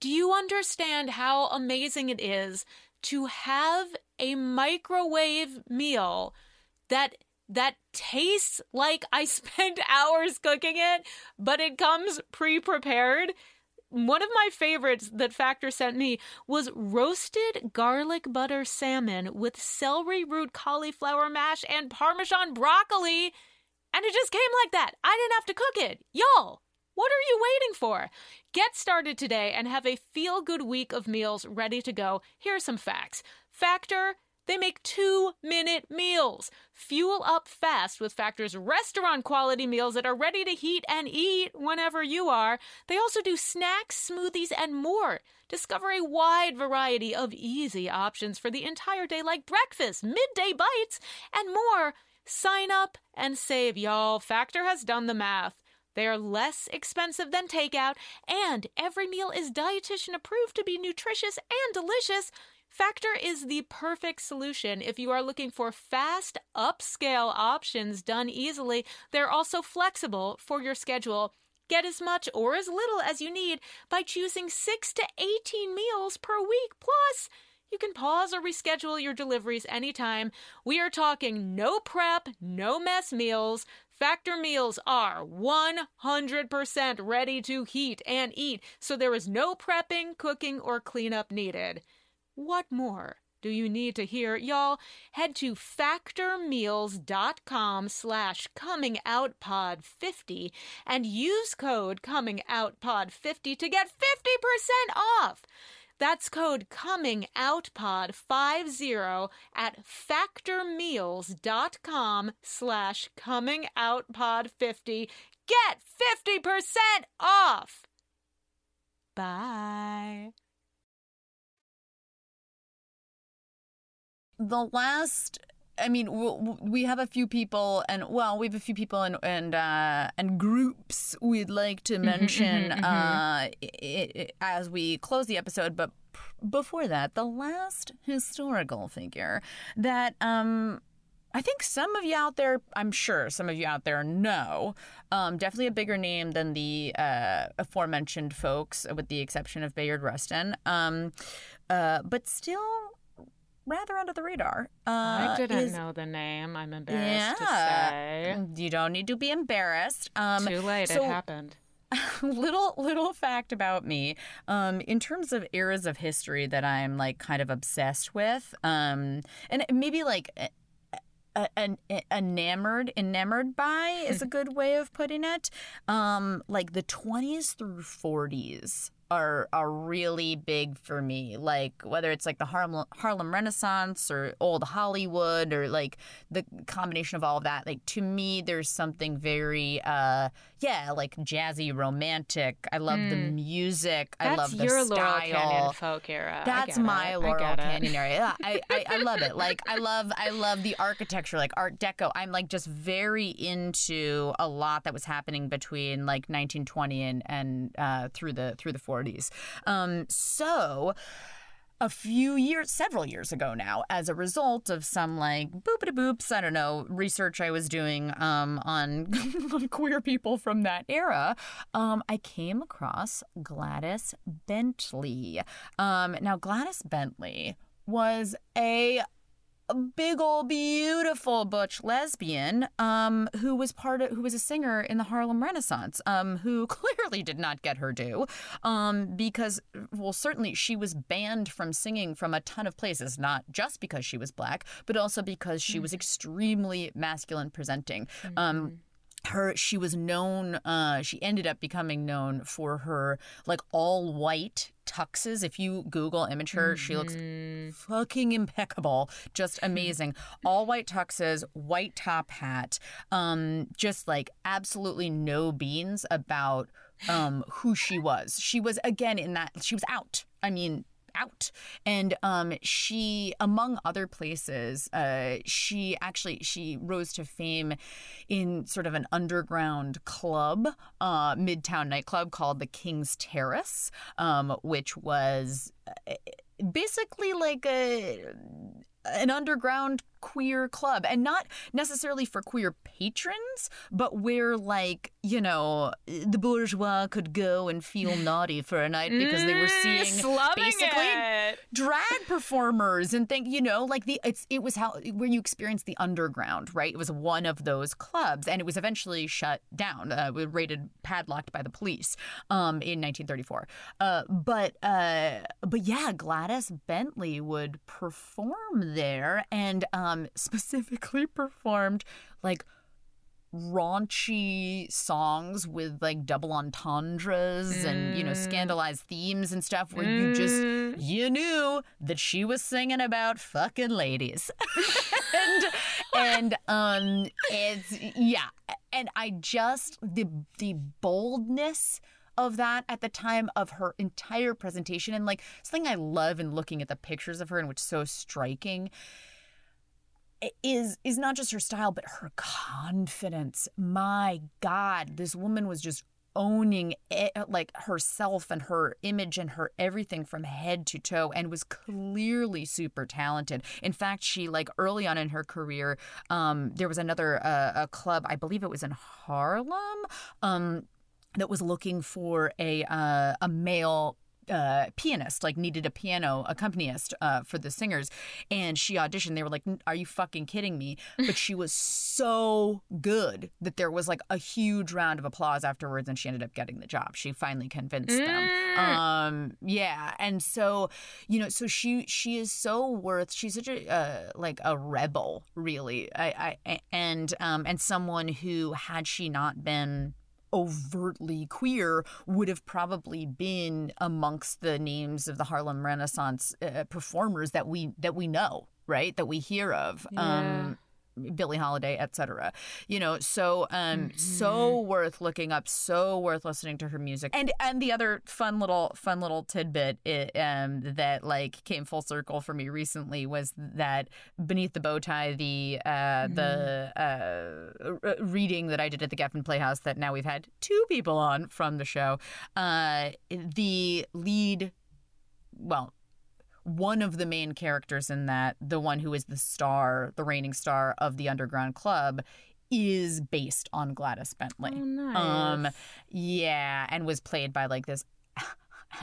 do you understand how amazing it is to have a microwave meal that that tastes like I spent hours cooking it, but it comes pre-prepared? One of my favorites that Factor sent me was roasted garlic butter salmon with celery root cauliflower mash and parmesan broccoli. And it just came like that. I didn't have to cook it. Y'all, what are you waiting for? Get started today and have a feel good week of meals ready to go. Here are some facts. Factor they make two minute meals. Fuel up fast with Factor's restaurant quality meals that are ready to heat and eat whenever you are. They also do snacks, smoothies, and more. Discover a wide variety of easy options for the entire day, like breakfast, midday bites, and more. Sign up and save, y'all. Factor has done the math. They are less expensive than takeout, and every meal is dietitian approved to be nutritious and delicious. Factor is the perfect solution if you are looking for fast, upscale options done easily. They're also flexible for your schedule. Get as much or as little as you need by choosing 6 to 18 meals per week. Plus, you can pause or reschedule your deliveries anytime. We are talking no prep, no mess meals. Factor meals are 100% ready to heat and eat, so there is no prepping, cooking, or cleanup needed. What more do you need to hear? Y'all, head to factormeals.com slash comingoutpod50 and use code comingoutpod50 to get 50% off. That's code coming out pod 50 at factormeals.com slash coming out pod 50. Get 50% off! Bye. the last I mean, we have a few people, and well, we have a few people and and uh, and groups we'd like to mm-hmm, mention mm-hmm, uh, it, it, as we close the episode. But before that, the last historical figure that um, I think some of you out there, I'm sure some of you out there know, um, definitely a bigger name than the uh, aforementioned folks, with the exception of Bayard Rustin. Um, uh, but still rather under the radar. Uh, I didn't is, know the name. I'm embarrassed yeah, to say. You don't need to be embarrassed. Um, Too late. So, it happened. little little fact about me um, in terms of eras of history that i'm like kind of obsessed with um, and maybe like an enamored enamored by is a good way of putting it um, like the 20s through 40s are are really big for me. Like whether it's like the Harlem Harlem Renaissance or old Hollywood or like the combination of all of that. Like to me, there's something very uh yeah, like jazzy, romantic. I love mm. the music. That's I love the your style. Laurel Canyon folk era. That's my it. Laurel Canyon era. I, I I love it. Like I love I love the architecture, like Art Deco. I'm like just very into a lot that was happening between like 1920 and and uh, through the through the 40s. 40s. Um, so a few years, several years ago now, as a result of some like boopity boops, I don't know, research I was doing um, on, queer people from that era, um, I came across Gladys Bentley. Um, now, Gladys Bentley was a a big old beautiful butch lesbian um, who was part of who was a singer in the Harlem Renaissance um, who clearly did not get her due um, because well certainly she was banned from singing from a ton of places not just because she was black but also because she mm-hmm. was extremely masculine presenting um, mm-hmm her she was known uh, she ended up becoming known for her like all white tuxes if you google image her mm-hmm. she looks mm-hmm. fucking impeccable just amazing all white tuxes white top hat um just like absolutely no beans about um who she was she was again in that she was out i mean out. And um, she, among other places, uh, she actually she rose to fame in sort of an underground club, uh, midtown nightclub called the King's Terrace, um, which was uh, basically like a an underground queer club and not necessarily for queer patrons but where like you know the bourgeois could go and feel naughty for a night because they were mm, seeing basically it. drag performers and think you know like the it's it was how where you experienced the underground right it was one of those clubs and it was eventually shut down uh, rated padlocked by the police um, in 1934 uh, but uh, but yeah Gladys Bentley would perform there and um, um, specifically performed like raunchy songs with like double entendres mm. and you know mm. scandalized themes and stuff where mm. you just mm. you knew that she was singing about fucking ladies and and um it's yeah and i just the the boldness of that at the time of her entire presentation and like something i love in looking at the pictures of her and which so striking is is not just her style but her confidence. My god, this woman was just owning it, like herself and her image and her everything from head to toe and was clearly super talented in fact she like early on in her career um, there was another uh, a club i believe it was in harlem um, that was looking for a uh, a male uh, pianist, like needed a piano accompanist uh, for the singers, and she auditioned. They were like, "Are you fucking kidding me?" But she was so good that there was like a huge round of applause afterwards, and she ended up getting the job. She finally convinced them. Mm. Um, yeah, and so you know, so she she is so worth. She's such a uh, like a rebel, really. I, I and um and someone who had she not been overtly queer would have probably been amongst the names of the Harlem Renaissance uh, performers that we that we know, right? That we hear of. Um Billie Holiday, etc. You know, so um so worth looking up, so worth listening to her music. And and the other fun little fun little tidbit it, um that like came full circle for me recently was that beneath the bow tie the uh the uh reading that I did at the Geffen Playhouse that now we've had two people on from the show. Uh the lead well one of the main characters in that, the one who is the star, the reigning star of the underground club, is based on Gladys Bentley. Oh, nice. Um, yeah, and was played by like this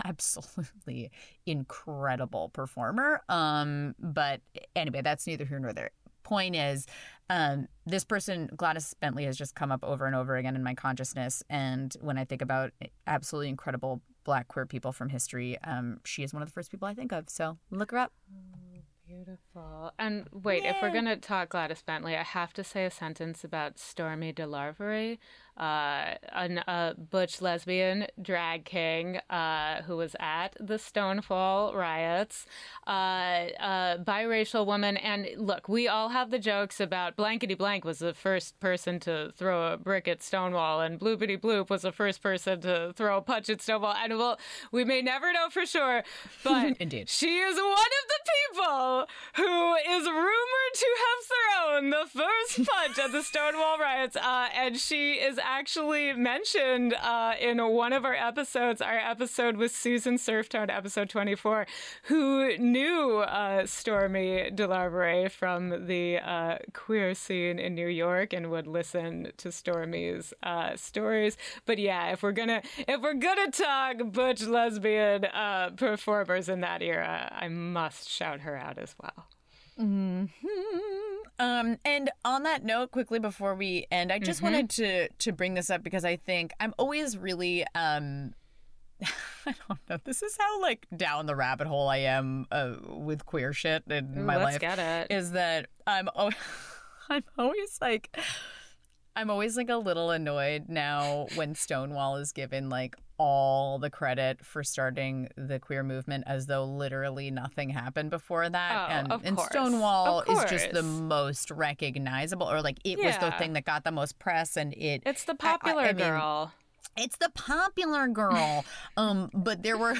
absolutely incredible performer. Um, but anyway, that's neither here nor there. Point is, um, this person, Gladys Bentley, has just come up over and over again in my consciousness. And when I think about absolutely incredible black queer people from history, um, she is one of the first people I think of. So look her up. Beautiful. And wait, if we're going to talk Gladys Bentley, I have to say a sentence about Stormé DeLarverie, uh, an, a butch lesbian drag king uh, who was at the Stonewall riots, uh, a biracial woman. And look, we all have the jokes about Blankety Blank was the first person to throw a brick at Stonewall, and Bloopity Bloop was the first person to throw a punch at Stonewall. And we'll, we may never know for sure, but Indeed. she is one of the people who is rumored to have thrown the first punch at the Stonewall riots. Uh, and she is actually mentioned uh, in one of our episodes, our episode with Susan Surftone, episode 24, who knew uh, Stormé DeLarverie from the uh, queer scene in New York and would listen to Stormé's uh, stories. But yeah, if we're gonna if we're gonna talk butch lesbian uh, performers in that era, I must shout her out as well. Um, and on that note, quickly before we end, I just wanted to to bring this up because I think I'm always really um I don't know. This is how like down the rabbit hole I am uh, with queer shit in my let's life. get it. Is that I'm al- I'm always like I'm always like a little annoyed now when Stonewall is given like all the credit for starting the queer movement as though literally nothing happened before that. Oh, and, and. Stonewall is just the most recognizable or like it was the thing that got the most press and it It's the I- I- popular I mean, girl. it's the popular girl. um, but there were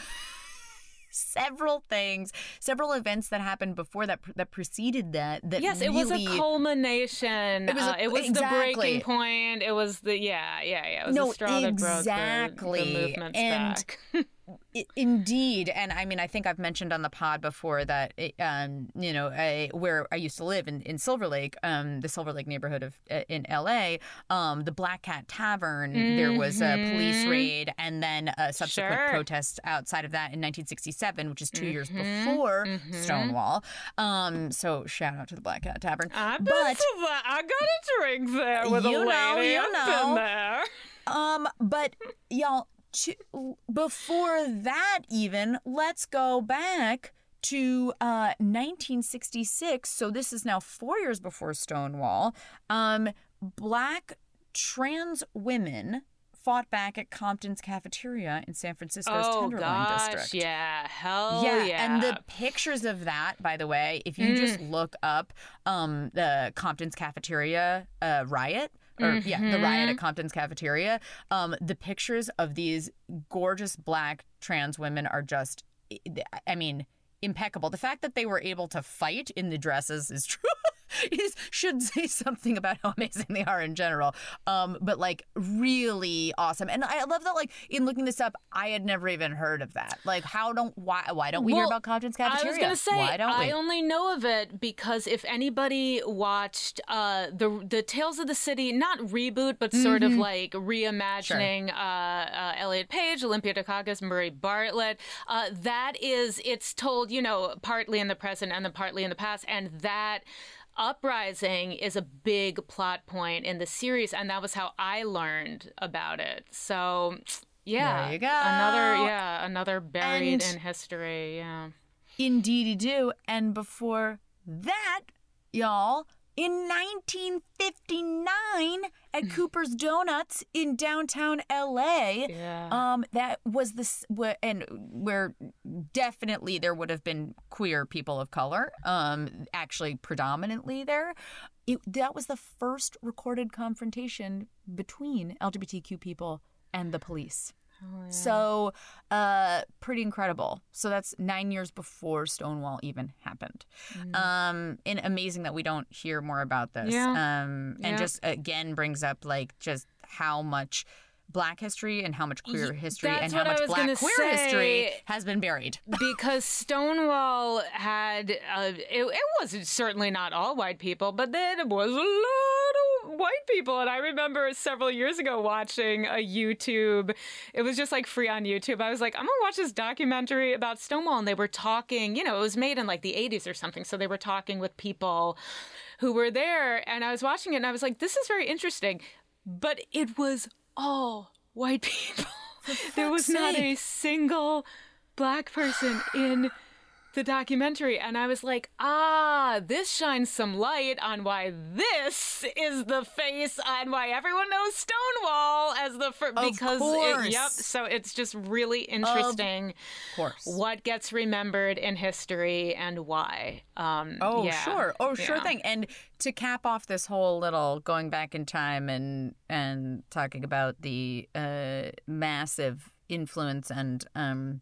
several things, several events that happened before that that preceded that. That Yes, it was a culmination. It was a- uh, it was the breaking point. It was the yeah, yeah, yeah. It was No, the straw that broke the, exactly. the movement's And- back. I- Indeed, and I mean, I think I've mentioned on the pod before that, um, you know, I, where I used to live in, in Silver Lake, um, the Silver Lake neighborhood of uh, in L.A., um, the Black Cat Tavern. There was a police raid, and then a subsequent Sure. protest outside of that in 1967, which is 2 years before Stonewall. Um, so shout out to the Black Cat Tavern. I've but that. I got a drink there with You a know, lady. you know. there. Um, but y'all, to, before that, even let's go back to uh, 1966. So this is now four years before Stonewall. Um, black trans women fought back at Compton's cafeteria in San Francisco's Oh Tenderloin gosh, district. yeah, hell yeah, yeah. and the pictures of that, by the way, if you just Mm. look up um, the Compton's cafeteria uh, riot, or yeah, the riot Mm-hmm. at Compton's cafeteria, um, the pictures of these gorgeous black trans women are just, I mean, impeccable. The fact that they were able to fight in the dresses is true. is should say something about how amazing they are in general. Um, but like really awesome, and I love that. Like in looking this up, I had never even heard of that. Like how don't why why don't we hear about Compton's cafeteria? I was gonna say why don't we? I only know of it because if anybody watched uh, the the Tales of the City, not reboot, but sort Mm-hmm. of like reimagining uh, uh, Elliot Page, Olympia Dukakis, Murray Bartlett, uh, that is it's told you know partly in the present and then partly in the past, and that. Uprising is a big plot point in the series, and that was how I learned about it. So, yeah, There you go. Another, yeah, another buried And- in history. Yeah. Indeedy do. And before that, y'all, in 1959 at Cooper's Donuts in downtown LA, Yeah. um, that was this, and where definitely there would have been queer people of color, um, actually predominantly there. It, that was the first recorded confrontation between LGBTQ people and the police. So, uh, pretty incredible. So that's nine years before Stonewall even happened. Um, and amazing that we don't hear more about this. Yeah. Um, and Yeah. just again brings up like just how much Black history and how much queer history and how much Black queer history has been buried. because Stonewall had uh, it, it was certainly not all white people, but then it was a lot white people. And I remember several years ago watching a YouTube. It was just like free on YouTube. I was like, I'm gonna watch this documentary about Stonewall, and they were talking. You know, it was made in like the 80s or something, so they were talking with people who were there, and I was watching it, and I was like, this is very interesting, but it was all white people. there was fuck's not a single black person in the documentary and I was like, ah, this shines some light on why this is the face on why everyone knows Stonewall as the first because course. It, yep. So it's just really interesting Of course. what gets remembered in history and why. Um, Oh, yeah. sure. Oh, sure Yeah. thing. And to cap off this whole little going back in time and and talking about the uh, massive influence and um,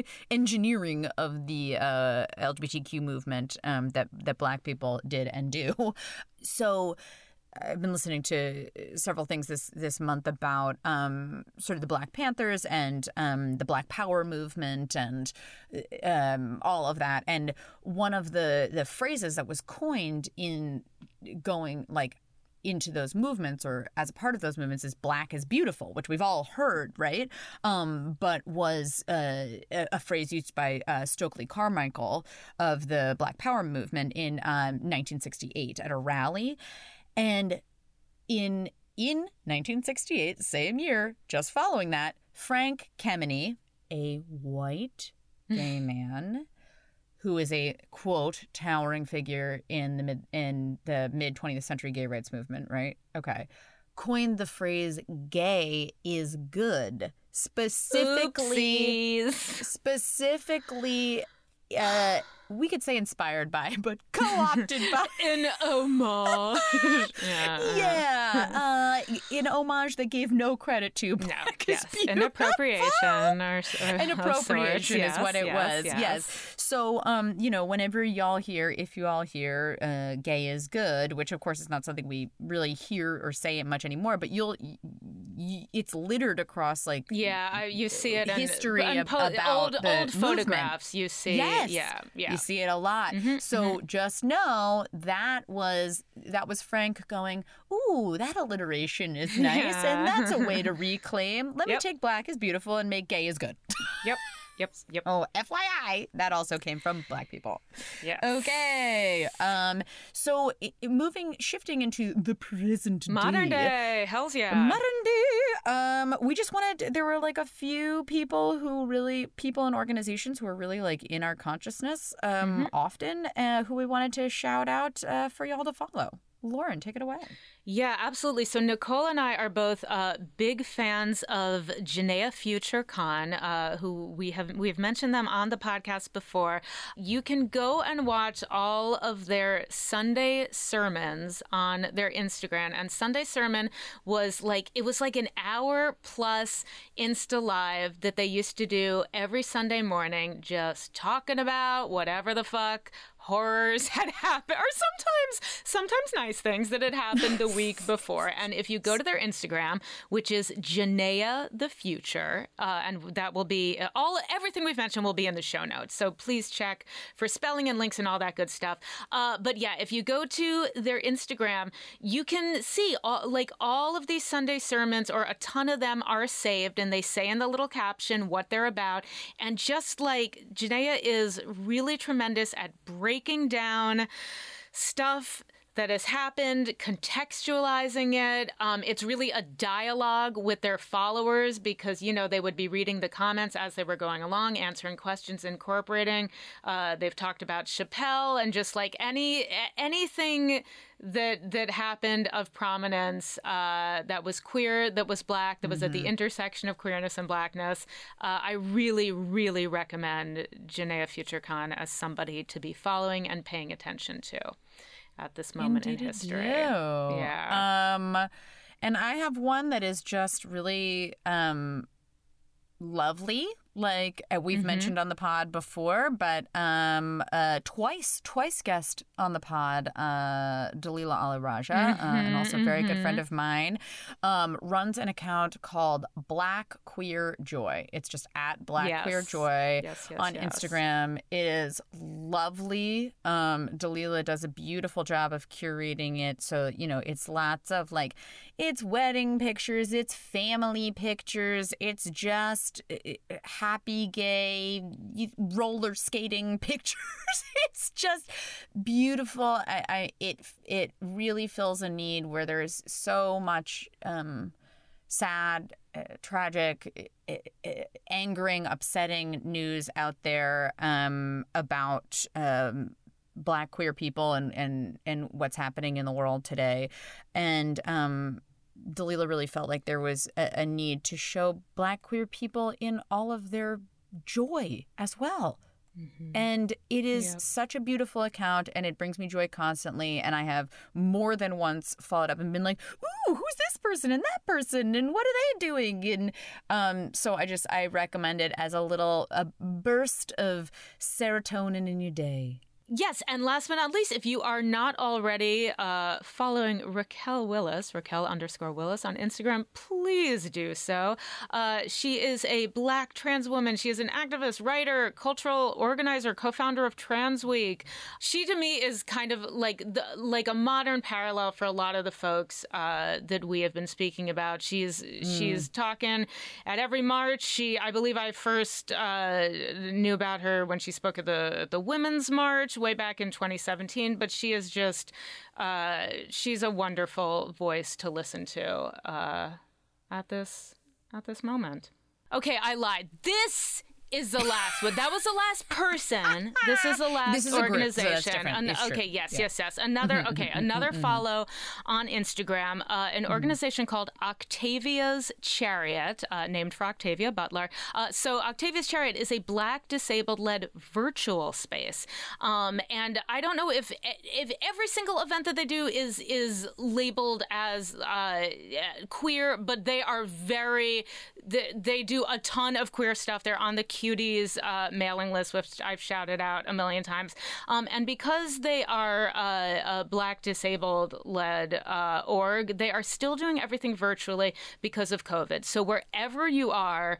engineering of the uh, LGBTQ movement um, that that Black people did and do. So. I've been listening to several things this this month about um, sort of the Black Panthers and um, the Black Power movement and um, all of that. And one of the the phrases that was coined in going like into those movements or as a part of those movements is black is beautiful which we've all heard right? Um, but was uh, a, a phrase used by uh, stokely carmichael of the black power movement in um, 1968 at a rally. And in in 1968, same year, just following that, Frank Kameny, a white gay man who is a quote towering figure in the mid in the mid 20th century gay rights movement, right? Okay. Coined the phrase gay is good. Specifically Oopsies. specifically uh we could say inspired by, but co-opted by An homage. yeah. yeah, uh, in homage that gave no credit to No, yes, an appropriation or, or An appropriation sorts. is what it yes, was. Yes. yes. So, um, you know, whenever y'all hear, if you all hear, uh, "gay is good," which of course is not something we really hear or say it much anymore, but you'll, it's littered across like Yeah, I, you see it in history in po- about old the old movement. photographs. You see, Yes. yeah, yeah. You see it a lot. Mm-hmm, so just know that was that was Frank going, "Ooh, that alliteration is nice, and that's a way to reclaim. Let me take black is beautiful and make gay is good." Yep, yep, yep. oh, FYI, that also came from black people. Yeah. Okay. Um. So i- moving, shifting into the present Modern day. day, hell's yeah. Modern day. Um, we just wanted. There were like a few people who really, people and organizations who are really like in our consciousness, um, Mm-hmm. often, uh, who we wanted to shout out uh, for y'all to follow. Lauren, take it away. Yeah, absolutely. So Nicole and I are both uh, big fans of Janaya Future Khan, uh, who we have we've mentioned them on the podcast before. You can go and watch all of their Sunday sermons on their Instagram. And Sunday sermon was like it was like an hour plus Insta live that they used to do every Sunday morning, just talking about whatever the fuck horrors had happened, or sometimes sometimes nice things that had happened the week before. And if you go to their Instagram, which is Janaya the Future, uh, and that will be uh, all everything we've mentioned will be in the show notes. So please check for spelling and links and all that good stuff. Uh, but yeah, if you go to their Instagram, you can see all, like all of these Sunday sermons, or a ton of them are saved, and they say in the little caption what they're about. And just like Janaya is really tremendous at breaking down stuff that has happened, contextualizing it. Um, it's really a dialogue with their followers because, you know, they would be reading the comments as they were going along, answering questions, incorporating. Uh, they've talked about Chappelle and just like any anything that that happened of prominence uh, that was queer, that was black, that was mm-hmm. at the mm-hmm. intersection of queerness and blackness. Uh, I really, really recommend Janaya Future Khan as somebody to be following and paying attention to at this moment Indeed in history. Yeah. Um, and I have one that is just really um, lovely like uh, we've mm-hmm. mentioned on the pod before, but um, uh, twice, twice guest on the pod, uh, Dalila Ali Rajah, mm-hmm, uh, and also a very mm-hmm. good friend mm-hmm. of mine, um, runs an account called Black Queer Joy. It's just at Black yes. Queer Joy yes, yes, on Instagram. It is lovely. Um, Dalila does a beautiful job of curating it, so you know it's lots of like it's wedding pictures, it's family pictures, it's just happy gay roller skating pictures. it's just beautiful. I, I, it it really fills a need where there's so much um, sad, uh, tragic, uh, uh, angering, upsetting news out there um, about. Um, black queer people and, and and what's happening in the world today and um Dalila really felt like there was a, a need to show black queer people in all of their joy as well. Mm-hmm. And it is yep. such a beautiful account and it brings me joy constantly. And I have more than once followed up and been like, ooh, who's this person and that person and what are they doing? And um, so I just, I recommend it as a little a burst of serotonin in your day. Yes, and last but not least, if you are not already uh, following Raquel Willis, Raquel underscore Willis on Instagram, please do so. Uh, she is a black trans woman. She is an activist, writer, cultural organizer, co-founder of Trans Week. She to me is kind of like the like a modern parallel for a lot of the folks uh, that we have been speaking about. She's mm. she's talking at every march. She, I believe, I first uh, knew about her when she spoke at the the Women's March way back in 2017, but she is just, uh, she's a wonderful voice to listen to uh, at this at this moment. Okay, I lied. This is the last one. That was the last person. This is the last this is organization. An- okay, yes, yeah. yes, yes. Another okay, another follow on Instagram. Uh, an organization called Octavia's Chariot, uh, named for Octavia Butler. Uh, so Octavia's Chariot is a Black disabled led virtual space, um, and I don't know if if every single event that they do is is labeled as uh, queer, but they are very they, they do a ton of queer stuff. They're on the Cuties uh, mailing list, which I've shouted out a million times. Um, and because they are uh, a Black disabled led uh, org, they are still doing everything virtually because of COVID. So wherever you are,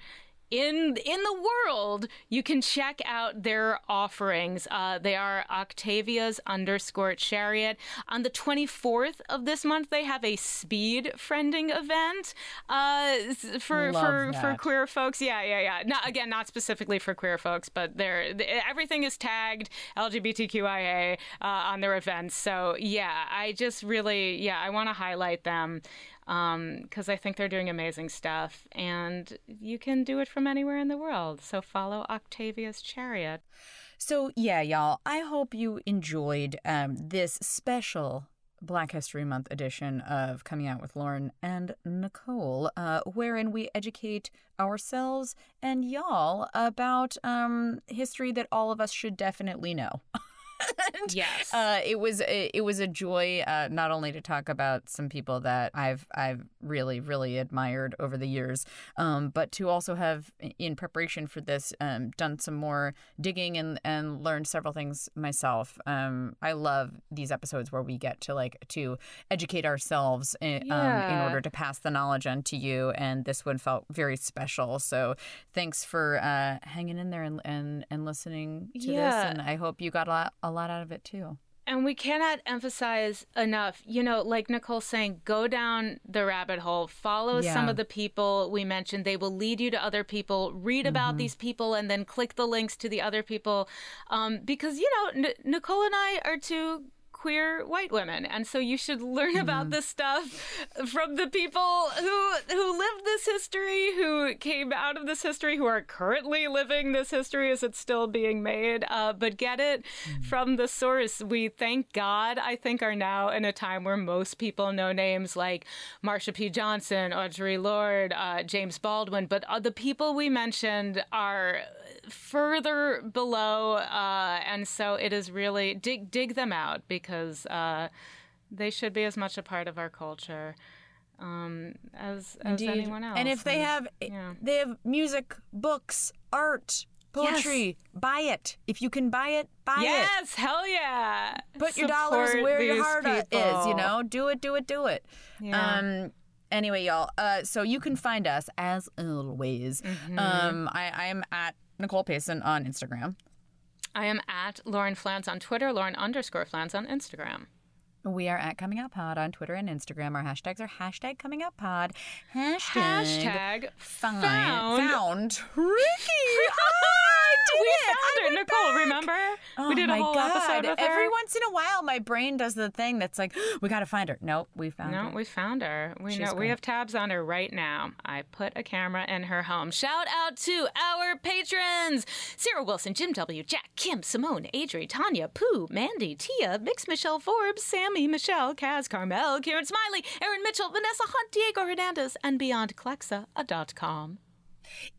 in in the world, you can check out their offerings. Uh, they are Octavia's underscore chariot. On the 24th of this month, they have a speed friending event uh, for for, for queer folks. Yeah, yeah, yeah. Not again, not specifically for queer folks, but they're, everything is tagged LGBTQIA uh, on their events. So yeah, I just really yeah, I want to highlight them because um, I think they're doing amazing stuff. And you can do it from anywhere in the world. So follow Octavia's Chariot. So, yeah, y'all, I hope you enjoyed um, this special Black History Month edition of Coming Out with Lauren and Nicole, uh, wherein we educate ourselves and y'all about um, history that all of us should definitely know. And, Yes. uh, it was a, it was a joy uh, not only to talk about some people that I've I've really really admired over the years, um, but to also have in preparation for this um, done some more digging and and learned several things myself. Um, I love these episodes where we get to like to educate ourselves in, um, in order to pass the knowledge on to you, and this one felt very special. So thanks for uh, hanging in there and and, and listening to this, and I hope you got a lot a lot out of it too. And we cannot emphasize enough, you know, like Nicole's saying, go down the rabbit hole, follow some of the people we mentioned. They will lead you to other people, read about these people, and then click the links to the other people. Um, because, you know, N- Nicole and I are two queer white women. And so you should learn about this stuff from the people who who lived this history who came out of this history who are currently living this history as it's still being made. Uh, but get it from the source. We thank god i think are now in a time where most people know names like marsha p. Johnson audre lorde uh, james baldwin. But uh, the people we mentioned are further below uh, and so it is really dig dig them out because uh, they should be as much a part of our culture um, as as Indeed. anyone else And if they have yeah. they have music, books, art, poetry, buy it. If you can buy it, buy it. yes hell yeah Put your dollars where your heart is, you know? Do it, do it, do it. Yeah. Um anyway, y'all. Uh so you can find us as always. Mm-hmm. Um I, I am at Nicole Pacent on Instagram. I am at Lauren Flans on Twitter, Lauren underscore Flans on Instagram. We are at Coming Out Pod on Twitter and Instagram. Our hashtags are hashtag Coming Out Pod, hashtag, Hashtag find, found. found Ricky. Ah! we it. found her, Nicole. back. Remember? Oh we did my a whole God. episode with her. Every once in a while, my brain does the thing that's like, we got to find her. Nope, we found No, her. we found her. We She's know we have tabs on her right now. I put a camera in her home. Shout out to our patrons: Sarah Wilson, Jim W, Jack, Kim, Simone, Adri, Tanya, Pooh, Mandy, Tia, Mix, Michelle Forbes, Sammy, Michelle, Kaz, Carmel, Karen Smiley, Aaron Mitchell, Vanessa Hunt, Diego Hernandez, and BeyondClexa.com.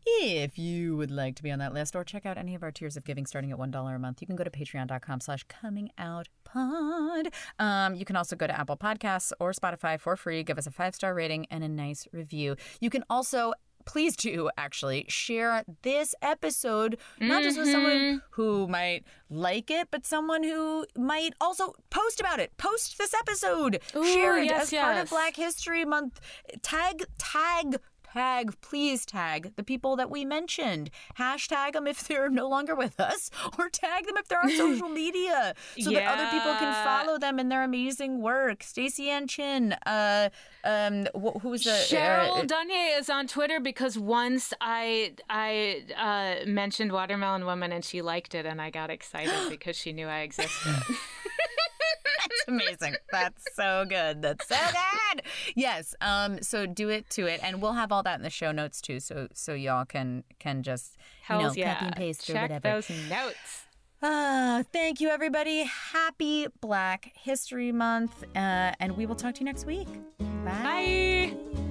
If you would like to be on that list or check out any of our tiers of giving starting at $1 a month, you can go to patreon.com slash coming out pod. Um, you can also go to Apple Podcasts or Spotify for free. Give us a five-star rating and a nice review. You can also please do actually share this episode not just with someone who might like it but someone who might also post about it post this episode share it yes, as part of black history month tag tag tag please tag the people that we mentioned. Hashtag them if they're no longer with us or tag them if they're on social media so that other people can follow them in their amazing work. Staceyann Chin uh um wh- who's the Cheryl uh, Dunye is on Twitter because once I I uh, mentioned Watermelon Woman and she liked it and I got excited because she knew I existed. That's amazing. That's so good. That's so good. Yes. Um. So do it to it, and we'll have all that in the show notes too. So so y'all can can just you know yeah. copy and paste or whatever. those notes. Ah, thank you, everybody. Happy Black History Month, uh, and we will talk to you next week. Bye. Bye.